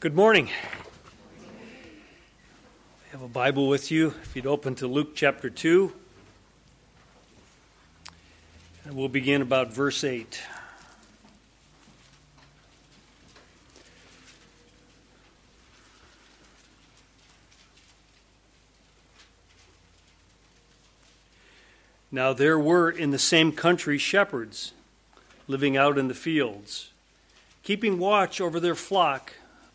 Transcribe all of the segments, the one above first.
Good morning. I have a Bible with you. If you'd open to Luke chapter 2, and we'll begin about verse 8. Now there were in the same country shepherds living out in the fields, keeping watch over their flock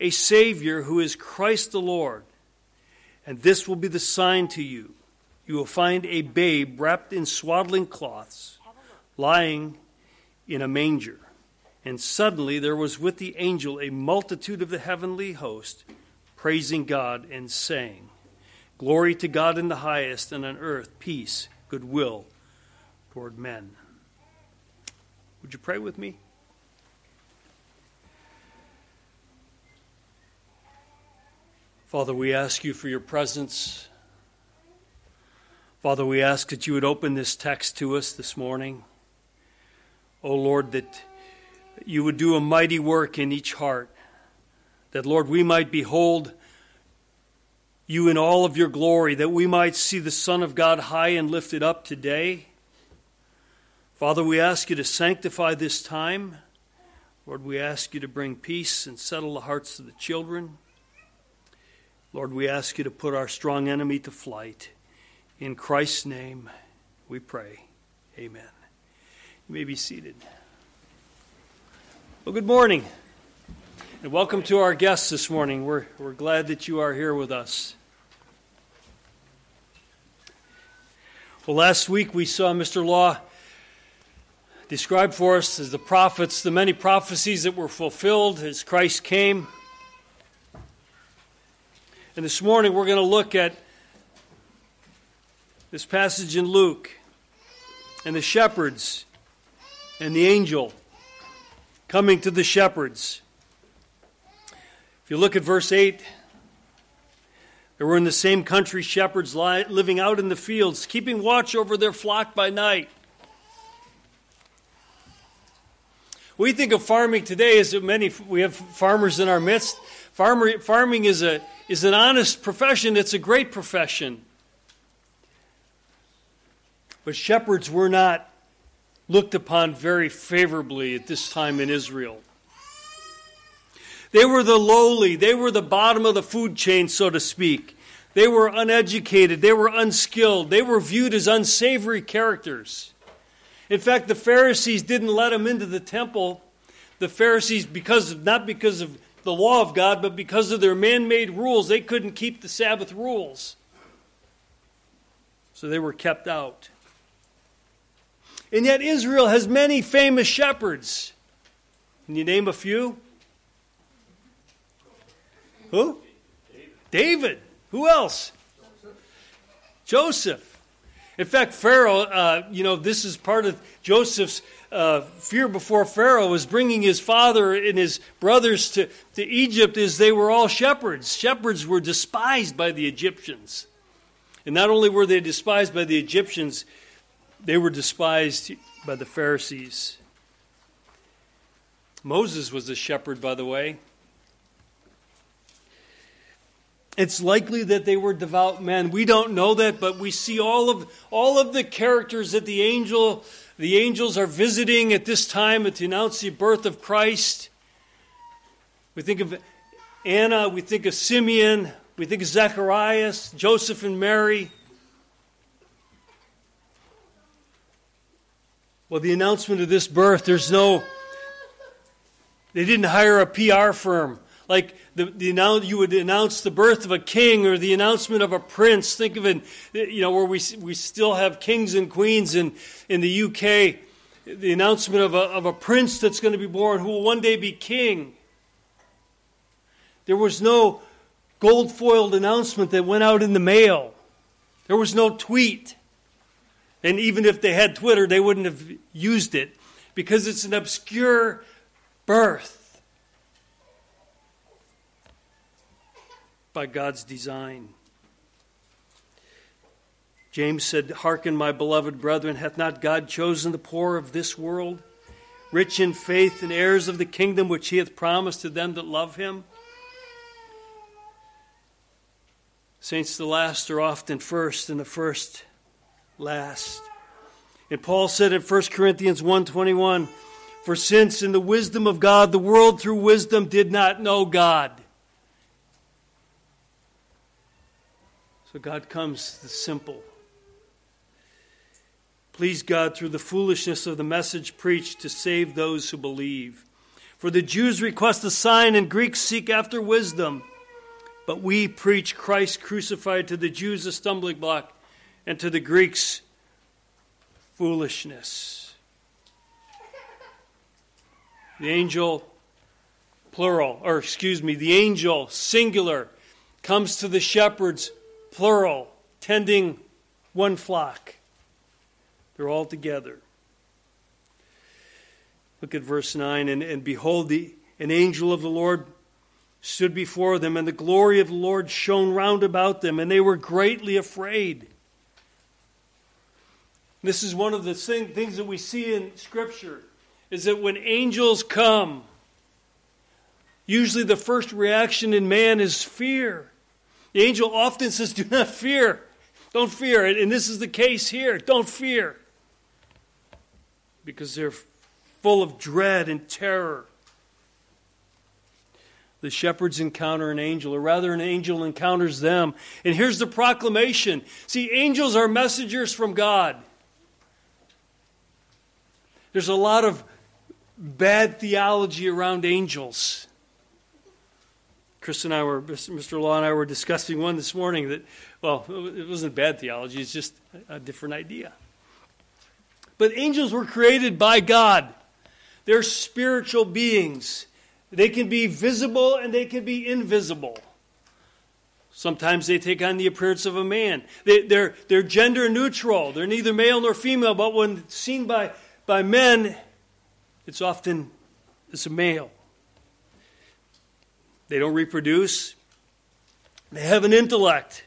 a Savior who is Christ the Lord. And this will be the sign to you. You will find a babe wrapped in swaddling cloths, lying in a manger. And suddenly there was with the angel a multitude of the heavenly host, praising God and saying, Glory to God in the highest, and on earth peace, goodwill toward men. Would you pray with me? Father, we ask you for your presence. Father, we ask that you would open this text to us this morning. Oh Lord, that you would do a mighty work in each heart. That, Lord, we might behold you in all of your glory, that we might see the Son of God high and lifted up today. Father, we ask you to sanctify this time. Lord, we ask you to bring peace and settle the hearts of the children. Lord, we ask you to put our strong enemy to flight. In Christ's name, we pray. Amen. You may be seated. Well, good morning, and welcome to our guests this morning. We're, we're glad that you are here with us. Well, last week we saw Mr. Law describe for us as the prophets, the many prophecies that were fulfilled as Christ came. And this morning we're going to look at this passage in Luke and the shepherds and the angel coming to the shepherds. If you look at verse 8, there were in the same country shepherds living out in the fields, keeping watch over their flock by night. We think of farming today as many we have farmers in our midst. Farmer, farming is a is an honest profession, it's a great profession. But shepherds were not looked upon very favorably at this time in Israel. They were the lowly, they were the bottom of the food chain, so to speak. They were uneducated, they were unskilled, they were viewed as unsavory characters. In fact, the Pharisees didn't let them into the temple. The Pharisees, because of, not because of the law of God, but because of their man made rules, they couldn't keep the Sabbath rules. So they were kept out. And yet, Israel has many famous shepherds. Can you name a few? Who? David. Who else? Joseph. In fact, Pharaoh, uh, you know, this is part of Joseph's uh, fear before Pharaoh was bringing his father and his brothers to, to Egypt is they were all shepherds. Shepherds were despised by the Egyptians. And not only were they despised by the Egyptians, they were despised by the Pharisees. Moses was a shepherd, by the way. It's likely that they were devout men. We don't know that, but we see all of all of the characters that the angel the angels are visiting at this time to announce the birth of Christ. We think of Anna, we think of Simeon, we think of Zacharias, Joseph and Mary. Well, the announcement of this birth, there's no they didn't hire a PR firm like the, the you would announce the birth of a king or the announcement of a prince. Think of it, you know, where we, we still have kings and queens in, in the UK, the announcement of a, of a prince that's going to be born who will one day be king. There was no gold foiled announcement that went out in the mail. There was no tweet. And even if they had Twitter, they wouldn't have used it because it's an obscure birth by God's design. James said, Hearken, my beloved brethren, hath not God chosen the poor of this world, rich in faith and heirs of the kingdom which he hath promised to them that love him? Saints, the last are often first, and the first last. And Paul said in 1 Corinthians 1:21, "For since in the wisdom of God the world through wisdom did not know God." So God comes the simple. Please God through the foolishness of the message preached to save those who believe. For the Jews request a sign and Greeks seek after wisdom. But we preach Christ crucified to the Jews a stumbling block and to the Greeks foolishness. The angel, plural, or excuse me, the angel, singular, comes to the shepherds, plural, tending one flock. They're all together. Look at verse 9. And, and behold, the, an angel of the Lord stood before them, and the glory of the Lord shone round about them, and they were greatly afraid. This is one of the thing, things that we see in Scripture is that when angels come, usually the first reaction in man is fear. The angel often says, Do not fear. Don't fear. And this is the case here. Don't fear. Because they're full of dread and terror. The shepherds encounter an angel, or rather, an angel encounters them. And here's the proclamation See, angels are messengers from God. There's a lot of bad theology around angels. Chris and I were, Mr. Law and I were discussing one this morning that, well, it wasn't bad theology, it's just a different idea. But angels were created by God, they're spiritual beings. They can be visible and they can be invisible. Sometimes they take on the appearance of a man. They, are they're, they're gender neutral. They're neither male nor female, but when seen by by men, it's often it's a male. They don't reproduce. They have an intellect.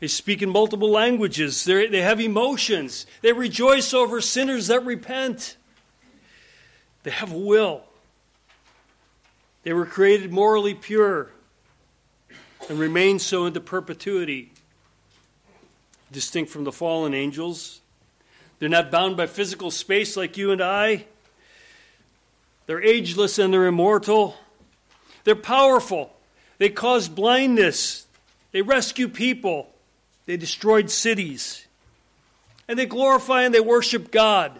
They speak in multiple languages. They're, they have emotions. They rejoice over sinners that repent. They have a will. They were created morally pure and remain so into perpetuity. Distinct from the fallen angels, they're not bound by physical space like you and I. They're ageless and they're immortal. They're powerful. They cause blindness. They rescue people. They destroyed cities. And they glorify and they worship God.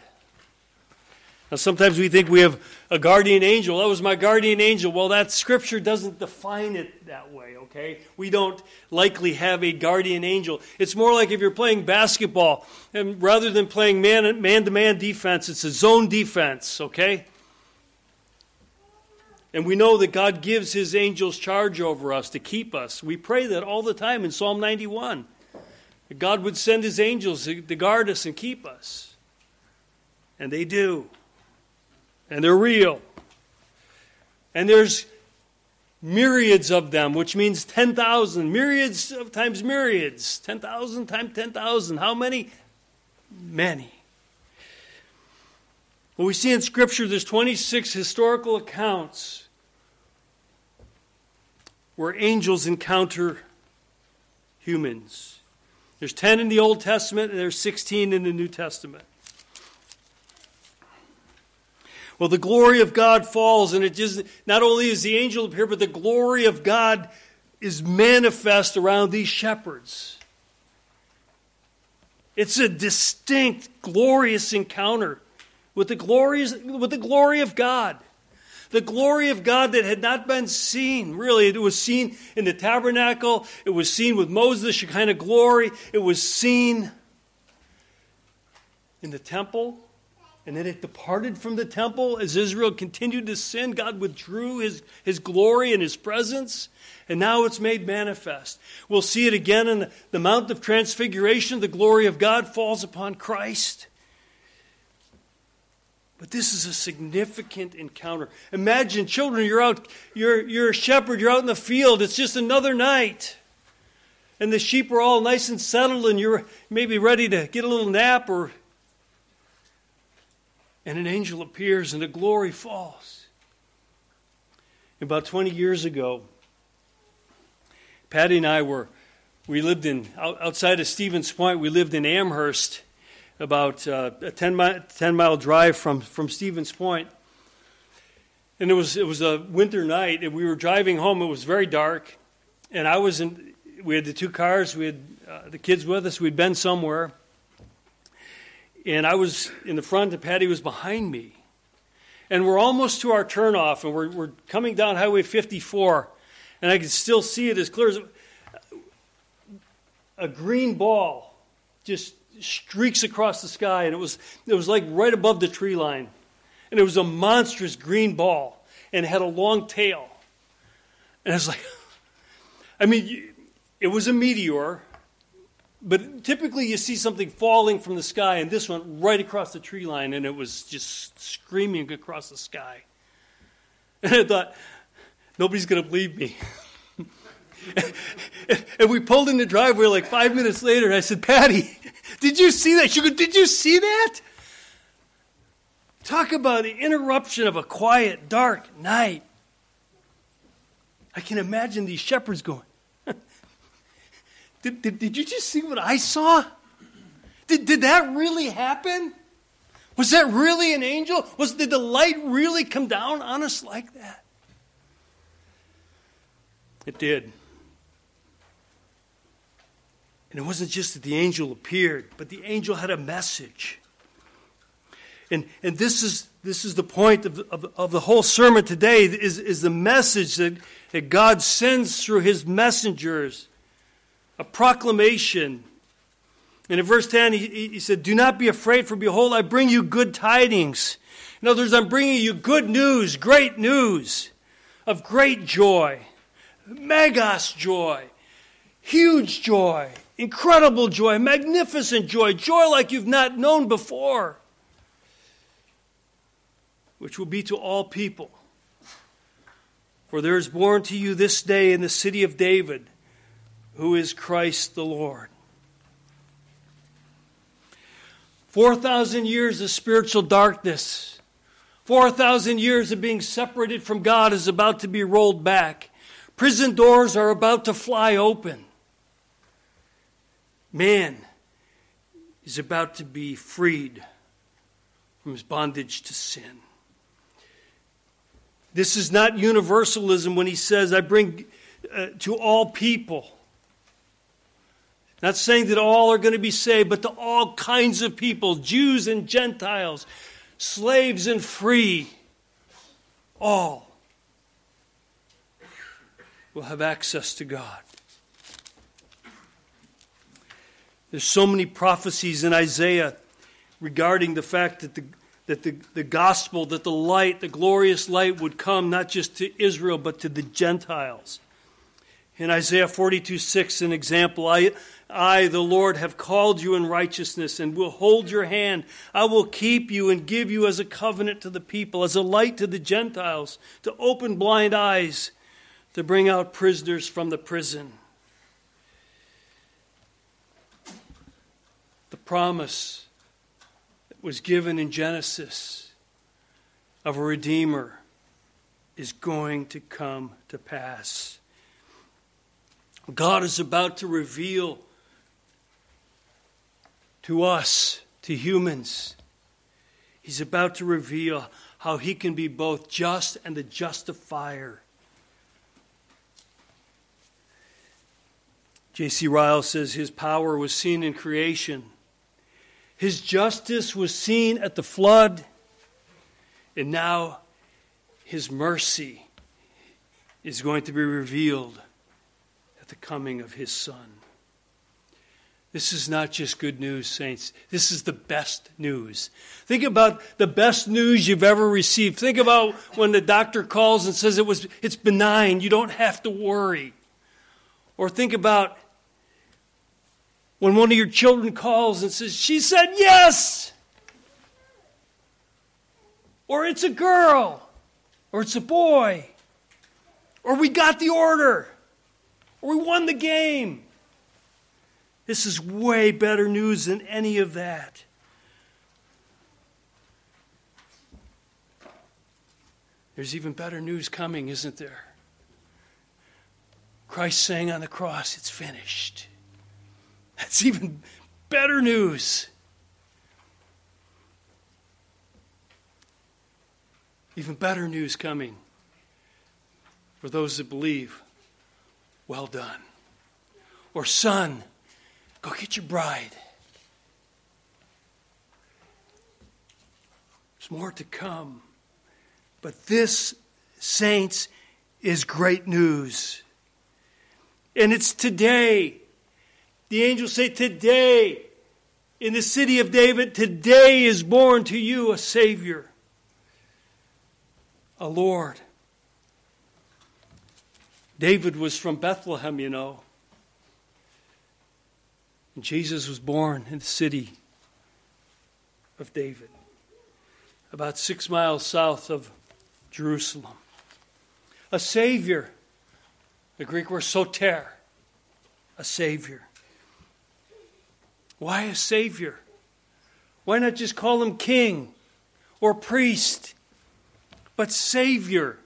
Now, sometimes we think we have a guardian angel. Oh, that was my guardian angel. Well, that scripture doesn't define it that way, okay? We don't likely have a guardian angel. It's more like if you're playing basketball, and rather than playing man to man defense, it's a zone defense, okay? And we know that God gives his angels charge over us to keep us. We pray that all the time in Psalm 91. That God would send his angels to guard us and keep us. And they do and they're real. And there's myriads of them, which means 10,000. Myriads of times myriads. 10,000 times 10,000. How many? Many. Well, we see in Scripture there's 26 historical accounts where angels encounter humans. There's 10 in the Old Testament and there's 16 in the New Testament. Well, the glory of God falls, and it just not only is the angel appear, but the glory of God is manifest around these shepherds. It's a distinct, glorious encounter with the, glorious, with the glory of God. The glory of God that had not been seen. Really, it was seen in the tabernacle. It was seen with Moses, kind of glory. It was seen in the temple. And then it departed from the temple as Israel continued to sin. God withdrew his, his glory and his presence. And now it's made manifest. We'll see it again in the, the Mount of Transfiguration. The glory of God falls upon Christ. But this is a significant encounter. Imagine, children, you're out, you're, you're a shepherd, you're out in the field, it's just another night. And the sheep are all nice and settled, and you're maybe ready to get a little nap, or and an angel appears and the glory falls. About 20 years ago, Patty and I were, we lived in, outside of Stevens Point, we lived in Amherst about uh, a 10 mile, 10 mile drive from, from Stevens Point. And it was, it was a winter night, and we were driving home. It was very dark, and I was in, we had the two cars, we had uh, the kids with us, we'd been somewhere. And I was in the front, and Patty was behind me. And we're almost to our turnoff, and we're, we're coming down Highway 54, and I can still see it as clear as a green ball just streaks across the sky, and it was, it was like right above the tree line. And it was a monstrous green ball, and had a long tail. And I was like, I mean, it was a meteor, but typically you see something falling from the sky, and this went right across the tree line, and it was just screaming across the sky. And I thought, nobody's going to believe me. and we pulled in the driveway like five minutes later, and I said, Patty, did you see that? Goes, Did you see that? Talk about the interruption of a quiet, dark night. I can imagine these shepherds going, did, did, did you just see what I saw? Did, did that really happen? Was that really an angel? Was did the light really come down on us like that? It did. And it wasn't just that the angel appeared, but the angel had a message. And, and this, is, this is the point of, of, of the whole sermon today is, is the message that, that God sends through his messengers, a proclamation. And in verse 10, he, he said, Do not be afraid, for behold, I bring you good tidings. In other words, I'm bringing you good news, great news of great joy, megas joy, huge joy incredible joy, magnificent joy, joy like you've not known before, which will be to all people. For there is born to you this day in the city of David, who is Christ the Lord. 4,000 years of spiritual darkness, 4,000 years of being separated from God is about to be rolled back. Prison doors are about to fly open man is about to be freed from his bondage to sin. This is not universalism when he says, I bring uh, to all people. Not saying that all are going to be saved, but to all kinds of people Jews and Gentiles, slaves and free. All will have access to God. There's so many prophecies in Isaiah regarding the fact that the that the, the gospel, that the light, the glorious light would come not just to Israel, but to the Gentiles. In Isaiah 42 6, an example, I, I, the Lord, have called you in righteousness and will hold your hand. I will keep you and give you as a covenant to the people, as a light to the Gentiles, to open blind eyes, to bring out prisoners from the prison. Promise that was given in Genesis of a Redeemer is going to come to pass. God is about to reveal to us, to humans, He's about to reveal how He can be both just and the justifier. J.C. Ryle says his power was seen in creation his justice was seen at the flood, and now his mercy is going to be revealed at the coming of his Son. This is not just good news, saints. This is the best news. Think about the best news you've ever received. Think about when the doctor calls and says it was it's benign, you don't have to worry. Or think about when one of your children calls and says, She said yes. Or it's a girl. Or it's a boy. Or we got the order. Or we won the game. This is way better news than any of that. There's even better news coming, isn't there? Christ saying on the cross, It's finished. That's even better news. Even better news coming for those that believe. Well done. Or, son, Go get your bride. There's more to come. But this, saints, is great news. And it's today. The angels say, Today, in the city of David, today is born to you a Savior, a Lord. David was from Bethlehem, you know. And Jesus was born in the city of David, about six miles south of Jerusalem. A Savior, the Greek word soter, a Savior. Why a Savior? Why not just call him King or Priest, but Savior?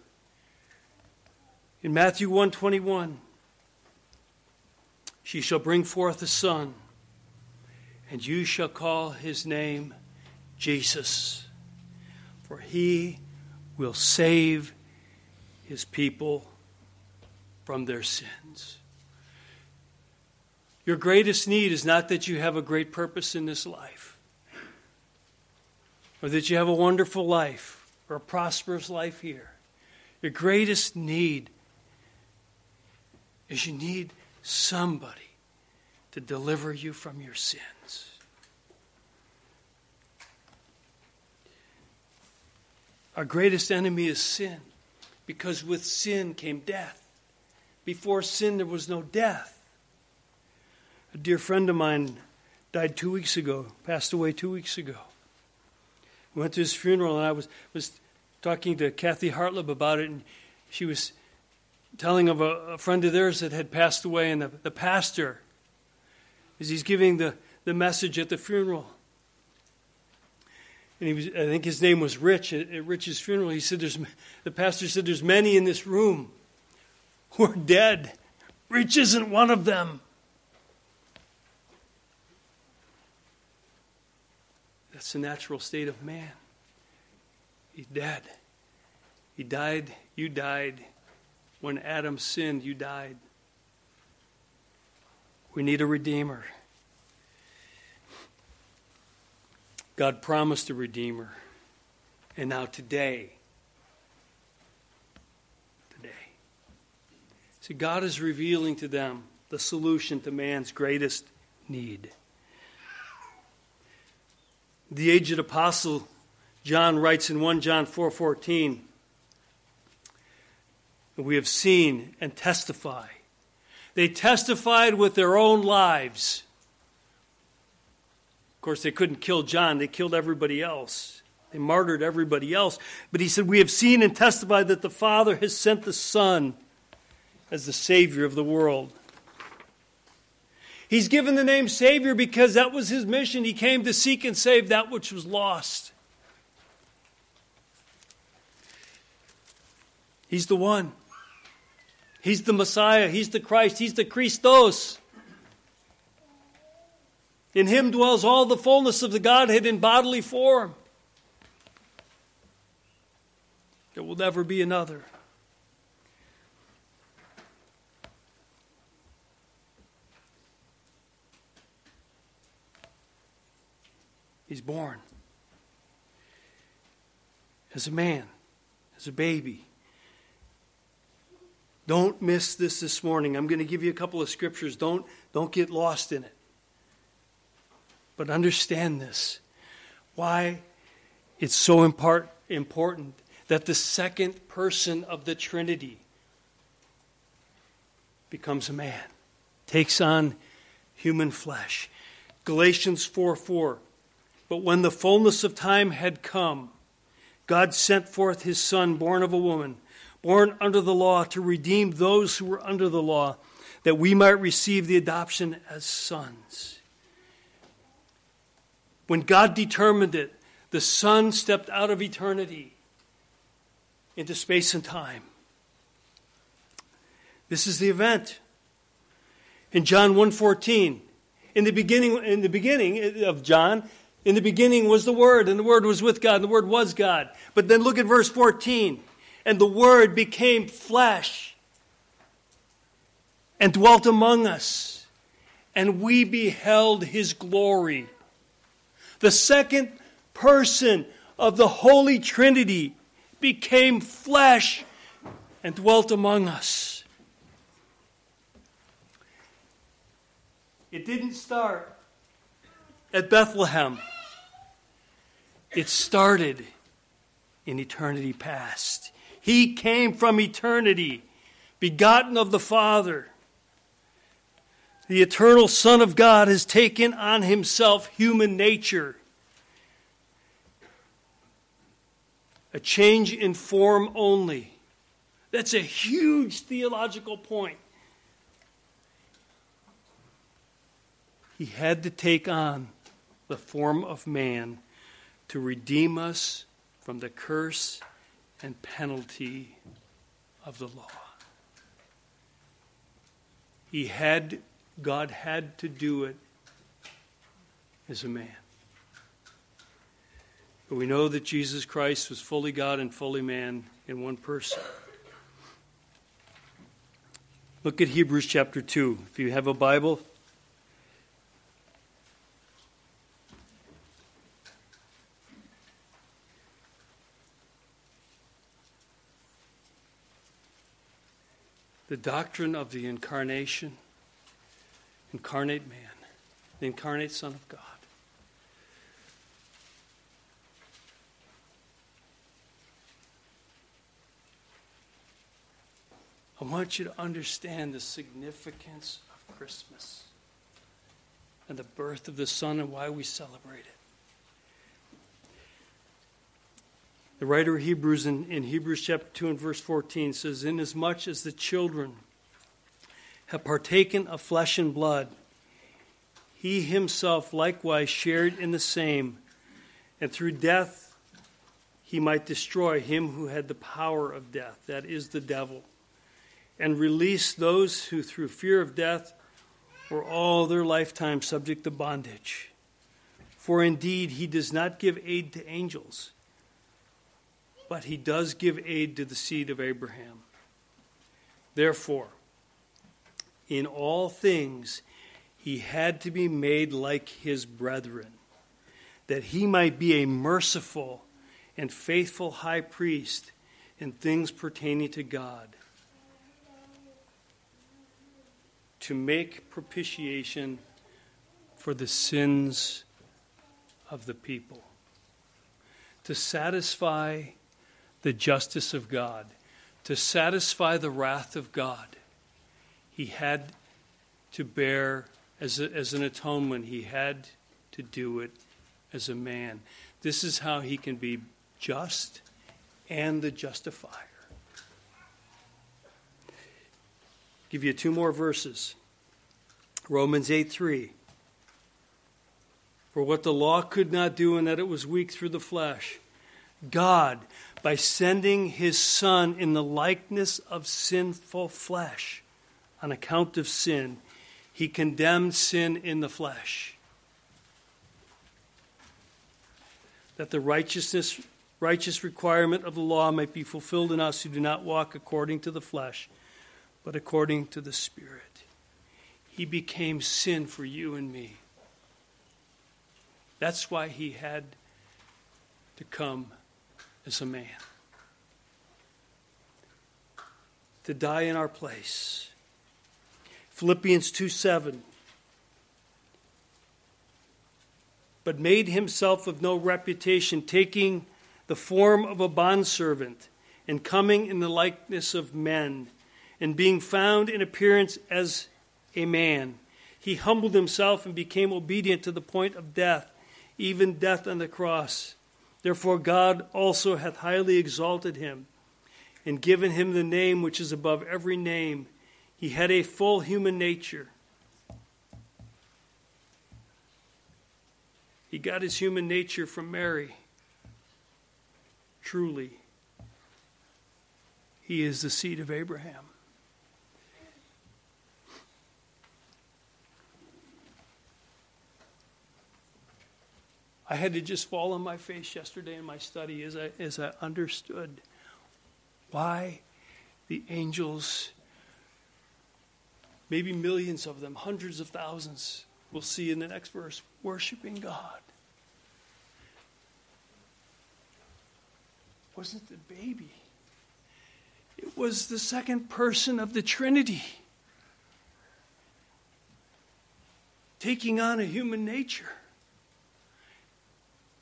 In Matthew 121, she shall bring forth a son, and you shall call his name Jesus, for he will save his people from their sins. Your greatest need is not that you have a great purpose in this life, or that you have a wonderful life, or a prosperous life here. Your greatest need is you need somebody to deliver you from your sins. Our greatest enemy is sin, because with sin came death. Before sin, there was no death. A dear friend of mine died two weeks ago, passed away two weeks ago. We went to his funeral, and I was, was talking to Kathy Hartleb about it, and she was telling of a, a friend of theirs that had passed away, and the, the pastor, as he's giving the, the message at the funeral, and he was, I think his name was Rich at, at Rich's funeral. He said, "There's the pastor said there's many in this room who are dead. Rich isn't one of them." That's the natural state of man. He's dead. He died. You died. When Adam sinned, you died. We need a Redeemer. God promised a Redeemer. And now, today, today, see, God is revealing to them the solution to man's greatest need. The aged apostle John writes in 1 John 4:14, we have seen and testify. They testified with their own lives. Of course, they couldn't kill John, they killed everybody else. They martyred everybody else. But he said, We have seen and testified that the Father has sent the Son as the Savior of the world. He's given the name Savior because that was his mission. He came to seek and save that which was lost. He's the one. He's the Messiah. He's the Christ. He's the Christos. In him dwells all the fullness of the Godhead in bodily form. There will never be another. He's born as a man, as a baby. Don't miss this this morning. I'm going to give you a couple of scriptures. Don't, don't get lost in it. But understand this why it's so impart, important that the second person of the Trinity becomes a man, takes on human flesh. Galatians 4 4. But when the fullness of time had come, God sent forth his Son, born of a woman, born under the law, to redeem those who were under the law, that we might receive the adoption as sons. When God determined it, the Son stepped out of eternity into space and time. This is the event. In John 1:14, in the beginning in the beginning of John, in the beginning was the word and the word was with God and the word was God. But then look at verse 14. And the word became flesh and dwelt among us, and we beheld his glory. The second person of the Holy Trinity became flesh and dwelt among us. It didn't start at Bethlehem, it started in eternity past. He came from eternity, begotten of the Father. The eternal Son of God has taken on himself human nature. A change in form only. That's a huge theological point. He had to take on the form of man to redeem us from the curse and penalty of the law. He had, God had to do it as a man. But we know that Jesus Christ was fully God and fully man in one person. Look at Hebrews chapter 2. If you have a Bible, the doctrine of the incarnation, incarnate man, the incarnate Son of God. I want you to understand the significance of Christmas and the birth of the Son and why we celebrate it. The writer of Hebrews in, in Hebrews chapter 2 and verse 14 says, Inasmuch as the children have partaken of flesh and blood, he himself likewise shared in the same, and through death he might destroy him who had the power of death, that is, the devil, and release those who through fear of death were all their lifetime subject to bondage. For indeed he does not give aid to angels but he does give aid to the seed of Abraham. Therefore, in all things, he had to be made like his brethren, that he might be a merciful and faithful high priest in things pertaining to God, to make propitiation for the sins of the people, to satisfy the justice of God, to satisfy the wrath of God. He had to bear, as, a, as an atonement, he had to do it as a man. This is how he can be just and the justifier. Give you two more verses. Romans 8 3. For what the law could not do, in that it was weak through the flesh, God, by sending his Son in the likeness of sinful flesh on account of sin, he condemned sin in the flesh. That the righteousness, righteous requirement of the law might be fulfilled in us who do not walk according to the flesh, but according to the Spirit. He became sin for you and me. That's why he had to come as a man. To die in our place. Philippians 2 7. but made himself of no reputation, taking the form of a bondservant, and coming in the likeness of men, and being found in appearance as a man. He humbled himself and became obedient to the point of death, even death on the cross. Therefore, God also hath highly exalted him, and given him the name which is above every name. He had a full human nature He got his human nature from Mary. Truly, he is the seed of Abraham. I had to just fall on my face yesterday in my study as I, as I understood why the angels, maybe millions of them, hundreds of thousands, we'll see in the next verse, worshiping God. wasn't the baby, it was the second person of the Trinity taking on a human nature.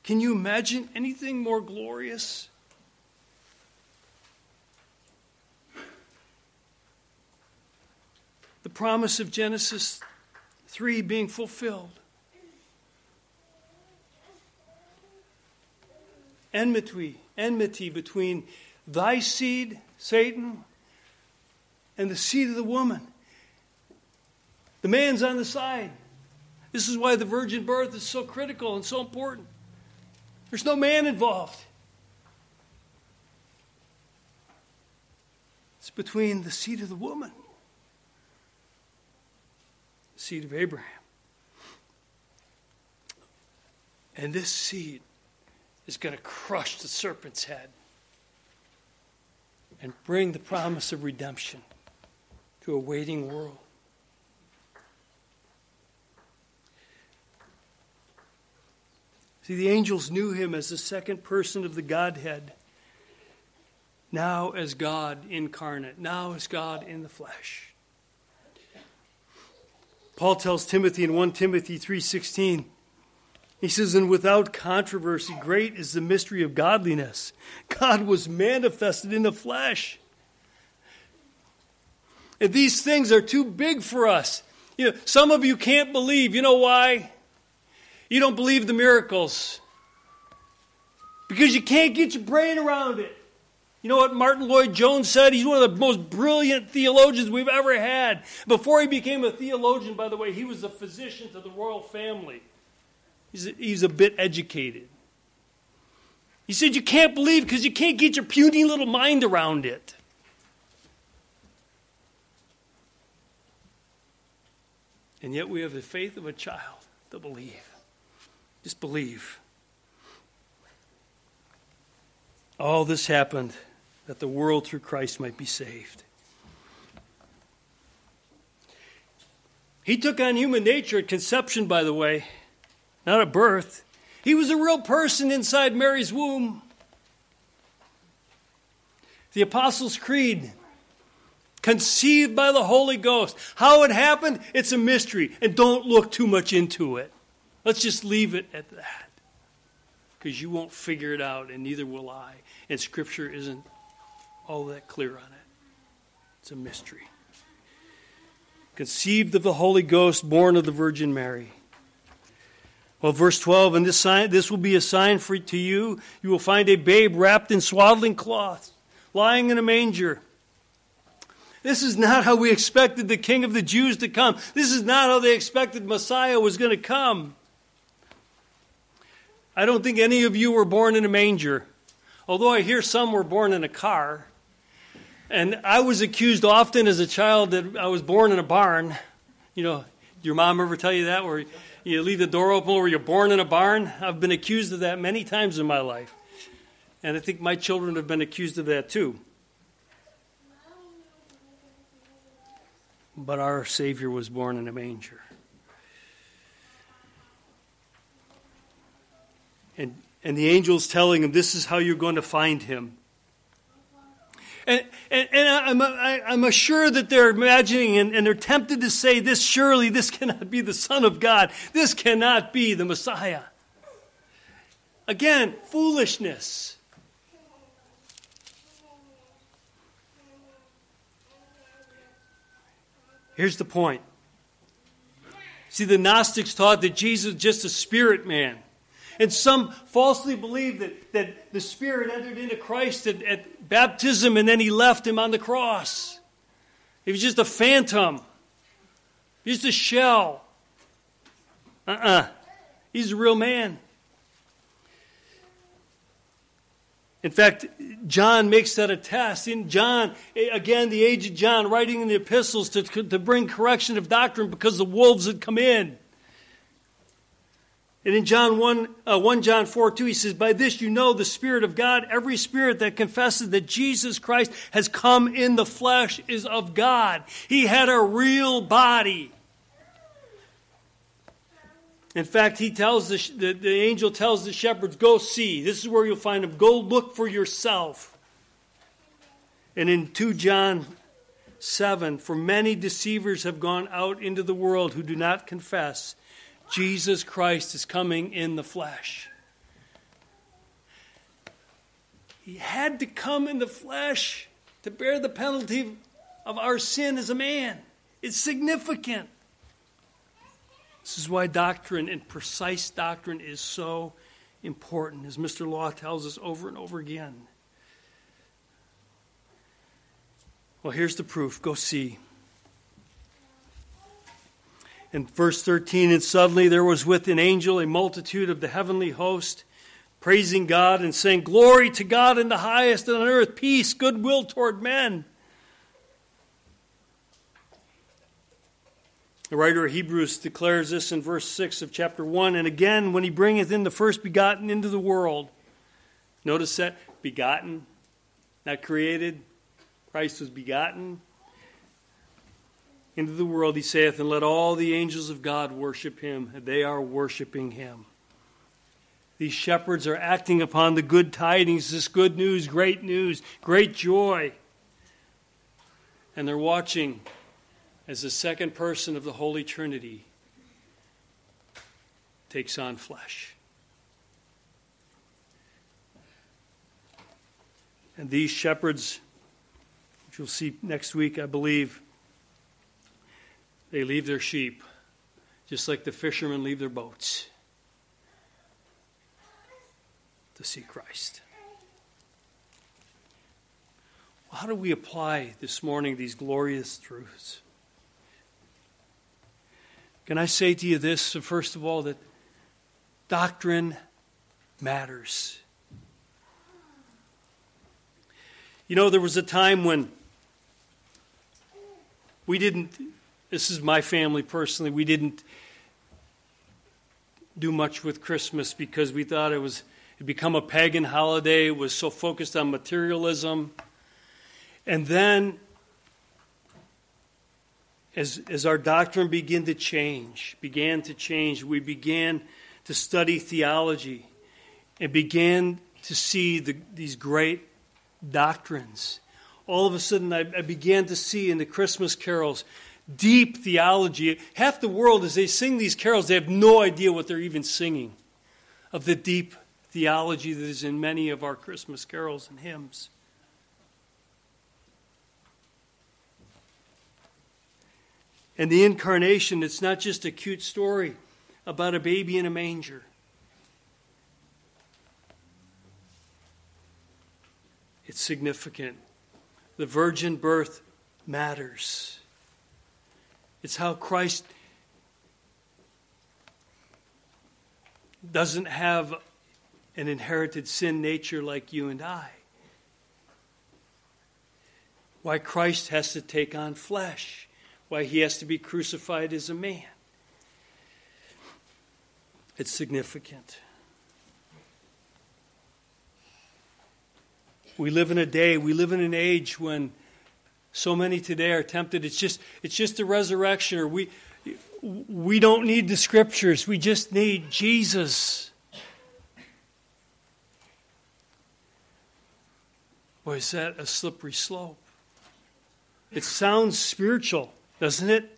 Can you imagine anything more glorious? The promise of Genesis 3 being fulfilled. Enmity, enmity between thy seed, Satan, and the seed of the woman. The man's on the side. This is why the virgin birth is so critical and so important. There's no man involved. It's between the seed of the woman, the seed of Abraham. And this seed is going to crush the serpent's head and bring the promise of redemption to a waiting world. See, the angels knew him as the second person of the Godhead, now as God incarnate, now as God in the flesh. Paul tells Timothy in 1 Timothy 3:16 he says, And without controversy, great is the mystery of godliness. God was manifested in the flesh. And these things are too big for us. You know, some of you can't believe. You know why? You don't believe the miracles. Because you can't get your brain around it. You know what Martyn Lloyd-Jones said? He's one of the most brilliant theologians we've ever had. Before he became a theologian, by the way, he was a physician to the royal family. He's a, he's a bit educated. He said, You can't believe because you can't get your puny little mind around it. And yet we have the faith of a child to believe. Just believe. All this happened that the world through Christ might be saved. He took on human nature at conception, by the way not at birth. He was a real person inside Mary's womb. The Apostles' Creed, conceived by the Holy Ghost. How it happened, it's a mystery, and don't look too much into it. Let's just leave it at that. Because you won't figure it out, and neither will I. And Scripture isn't all that clear on it. It's a mystery. Conceived of the Holy Ghost, born of the Virgin Mary. Well, verse 12, and this, sign, this will be a sign for to you. You will find a babe wrapped in swaddling cloths, lying in a manger. This is not how we expected the king of the Jews to come. This is not how they expected Messiah was going to come. I don't think any of you were born in a manger, although I hear some were born in a car. And I was accused often as a child that I was born in a barn. You know, your mom ever tell you that? Where you leave the door open or you're born in a barn. I've been accused of that many times in my life. And I think my children have been accused of that too. But our Savior was born in a manger. And, the angel's telling him, This is how you're going to find him. And, and, and I'm, I'm assured that they're imagining and, and they're tempted to say, This surely, this cannot be the Son of God. This cannot be the Messiah. Again, foolishness. Here's the point. See, the Gnostics taught that Jesus was just a spirit man. And some falsely believe that, that the Spirit entered into Christ at, at baptism and then he left him on the cross. He was just a phantom, just a shell. Uh uh-uh. uh. He's a real man. In fact, John makes that a test. In John, again, the age of John, writing in the epistles to, to bring correction of doctrine because the wolves had come in. And in John 1, uh, 1 John 4 2, he says, By this you know the Spirit of God. Every spirit that confesses that Jesus Christ has come in the flesh is of God. He had a real body. In fact, he tells the, the, the angel tells the shepherds, Go see. This is where you'll find him. Go look for yourself. And in 2 John 7, for many deceivers have gone out into the world who do not confess Jesus Christ is coming in the flesh. He had to come in the flesh to bear the penalty of our sin as a man. It's significant. This is why doctrine and precise doctrine is so important, as Mr. Law tells us over and over again. Well, here's the proof. Go see. In verse 13, and suddenly there was with an angel a multitude of the heavenly host, praising God and saying, Glory to God in the highest, and on earth peace, goodwill toward men. The writer of Hebrews declares this in verse 6 of chapter 1. And again, when he bringeth in the first begotten into the world, notice that begotten, not created. Christ was begotten into the world, he saith, And let all the angels of God worship him. They are worshiping him. These shepherds are acting upon the good tidings, this good news, great news, great joy. And they're watching as the second person of the Holy Trinity takes on flesh. And these shepherds, which you'll see next week, I believe, they leave their sheep, just like the fishermen leave their boats, to see Christ. Well, how do we apply this morning these glorious truths? Can I say to you this, first of all, that doctrine matters. You know, there was a time when we didn't this is my family personally. We didn't do much with Christmas because we thought it was it become a pagan holiday. It was so focused on materialism. And then as, as our doctrine began to change, began to change, we began to study theology and began to see the, these great doctrines. All of a sudden, I, I began to see in the Christmas carols deep theology. Half the world, as they sing these carols, they have no idea what they're even singing of the deep theology that is in many of our Christmas carols and hymns. And the incarnation, it's not just a cute story about a baby in a manger. It's significant. The virgin birth matters. It's how Christ doesn't have an inherited sin nature like you and I. Why Christ has to take on flesh. Why he has to be crucified as a man. It's significant. We live in a day, we live in an age when so many today are tempted. It's just it's just the resurrection, or we we don't need the scriptures. We just need Jesus. Boy, is that a slippery slope? It sounds spiritual, doesn't it?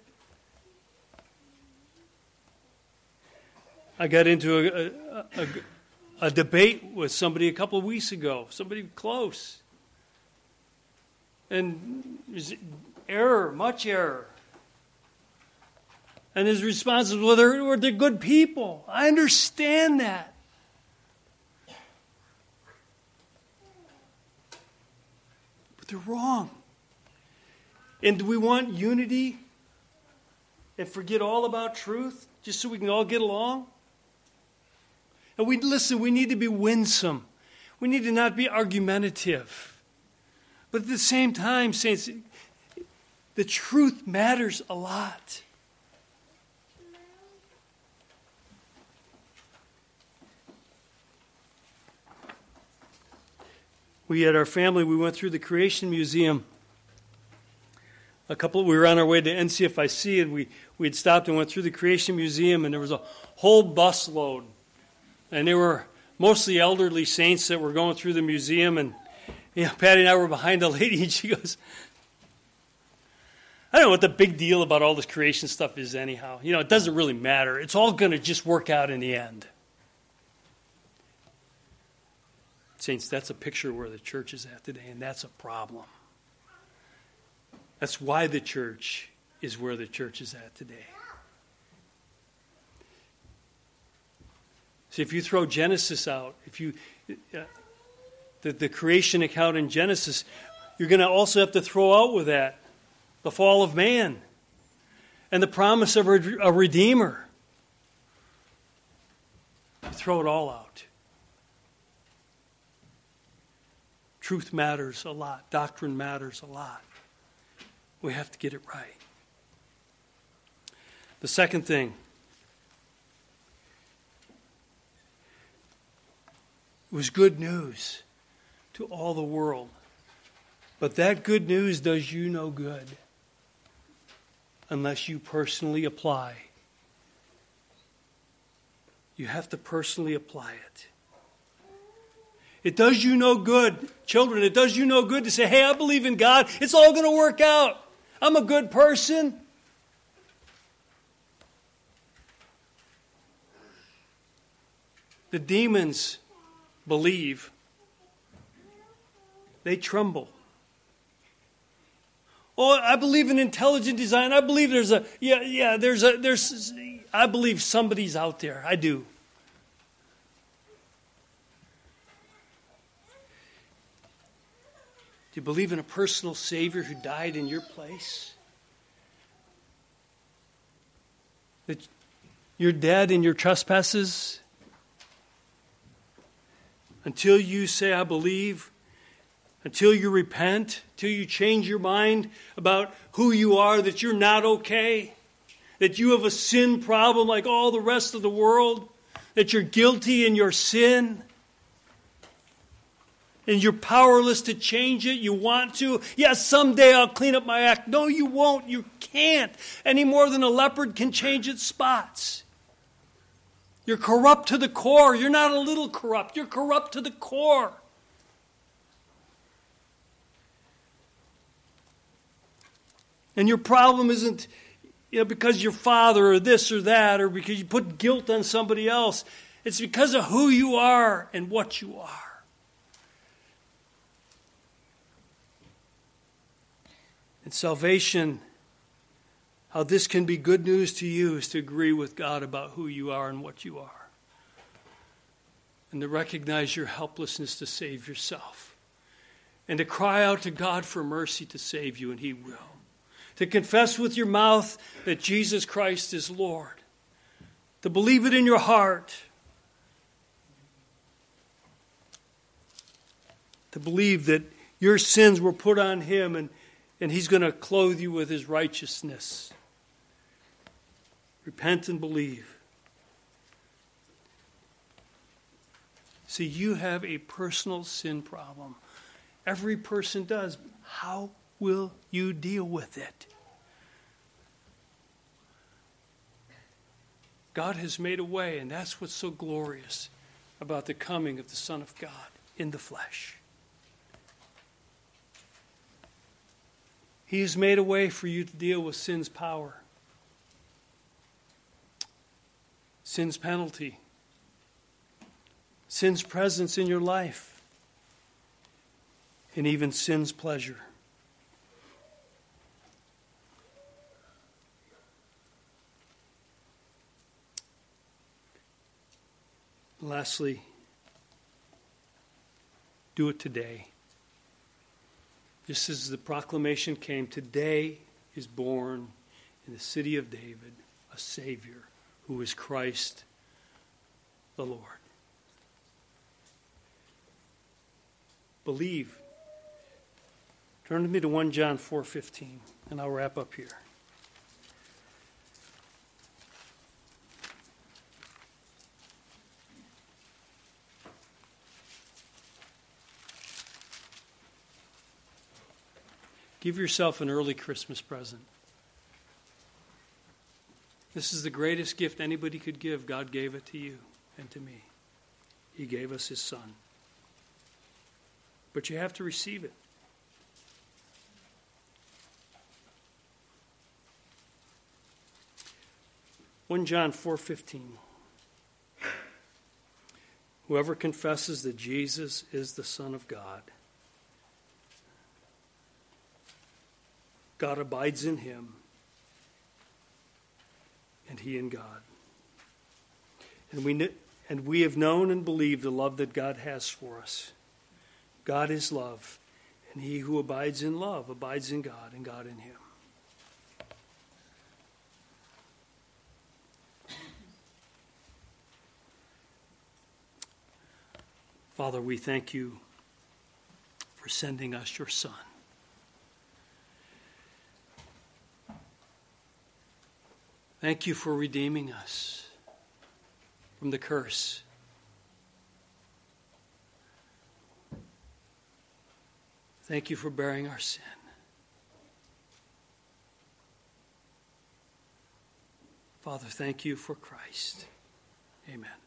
I got into a, a, a, a debate with somebody a couple of weeks ago, somebody close. And error, much error. And his response is, well, they're, they're good people. I understand that. But they're wrong. And do we want unity and forget all about truth just so we can all get along? And we listen, we need to be winsome. We need to not be argumentative. But at the same time, saints, the truth matters a lot. We had our family, we went through the Creation Museum a couple we were on our way to NCFIC and we, we had stopped and went through the Creation Museum and there was a whole bus load. And they were mostly elderly saints that were going through the museum and you know, Patty and I were behind the lady and she goes, I don't know what the big deal about all this creation stuff is anyhow. You know, it doesn't really matter. It's all going to just work out in the end. Saints, that's a picture where the church is at today, and that's a problem. That's why the church is where the church is at today. See, if you throw Genesis out, if you uh, the, the creation account in Genesis, you're going to also have to throw out with that the fall of man and the promise of a, redeemer. Throw it all out. Truth matters a lot. Doctrine matters a lot. We have to get it right. The second thing it was good news to all the world. But that good news does you no good unless you personally apply. You have to personally apply it. It does you no good, children, it does you no good to say, hey, I believe in God. It's all going to work out. I'm a good person. The demons believe, they tremble. Oh, I believe in intelligent design. I believe there's a yeah, yeah, there's a there's I believe somebody's out there. I do. Do you believe in a personal Savior who died in your place? That you're dead in your trespasses? Until you say, I believe, until you repent, until you change your mind about who you are, that you're not okay, that you have a sin problem like all the rest of the world, that you're guilty in your sin and you're powerless to change it. You want to. Yes, someday I'll clean up my act. No, you won't. You can't. Any more than a leopard can change its spots. You're corrupt to the core. You're not a little corrupt. You're corrupt to the core. And your problem isn't you know, because your father or this or that or because you put guilt on somebody else. It's because of who you are and what you are. And salvation, how this can be good news to you, is to agree with God about who you are and what you are. And to recognize your helplessness to save yourself. And to cry out to God for mercy to save you, and He will. To confess with your mouth that Jesus Christ is Lord. To believe it in your heart. To believe that your sins were put on Him and and He's going to clothe you with His righteousness. Repent and believe. See, you have a personal sin problem. Every person does. How will you deal with it? God has made a way, and that's what's so glorious about the coming of the Son of God in the flesh. He has made a way for you to deal with sin's power, sin's penalty, sin's presence in your life, and even sin's pleasure. Lastly, do it today. Just as the proclamation came, today is born in the city of David a Savior who is Christ the Lord. Believe. Turn to me to 1 John 4:15 and I'll wrap up here. Give yourself an early Christmas present. This is the greatest gift anybody could give. God gave it to you and to me. He gave us His Son. But you have to receive it. One John four fifteen. Whoever confesses that Jesus is the Son of God God abides in him, and he in God. And we, and we have known and believed the love that God has for us. God is love, and he who abides in love abides in God, and God in him. Father, we thank you for sending us your Son. Thank you for redeeming us from the curse. Thank you for bearing our sin. Father, thank you for Christ. Amen.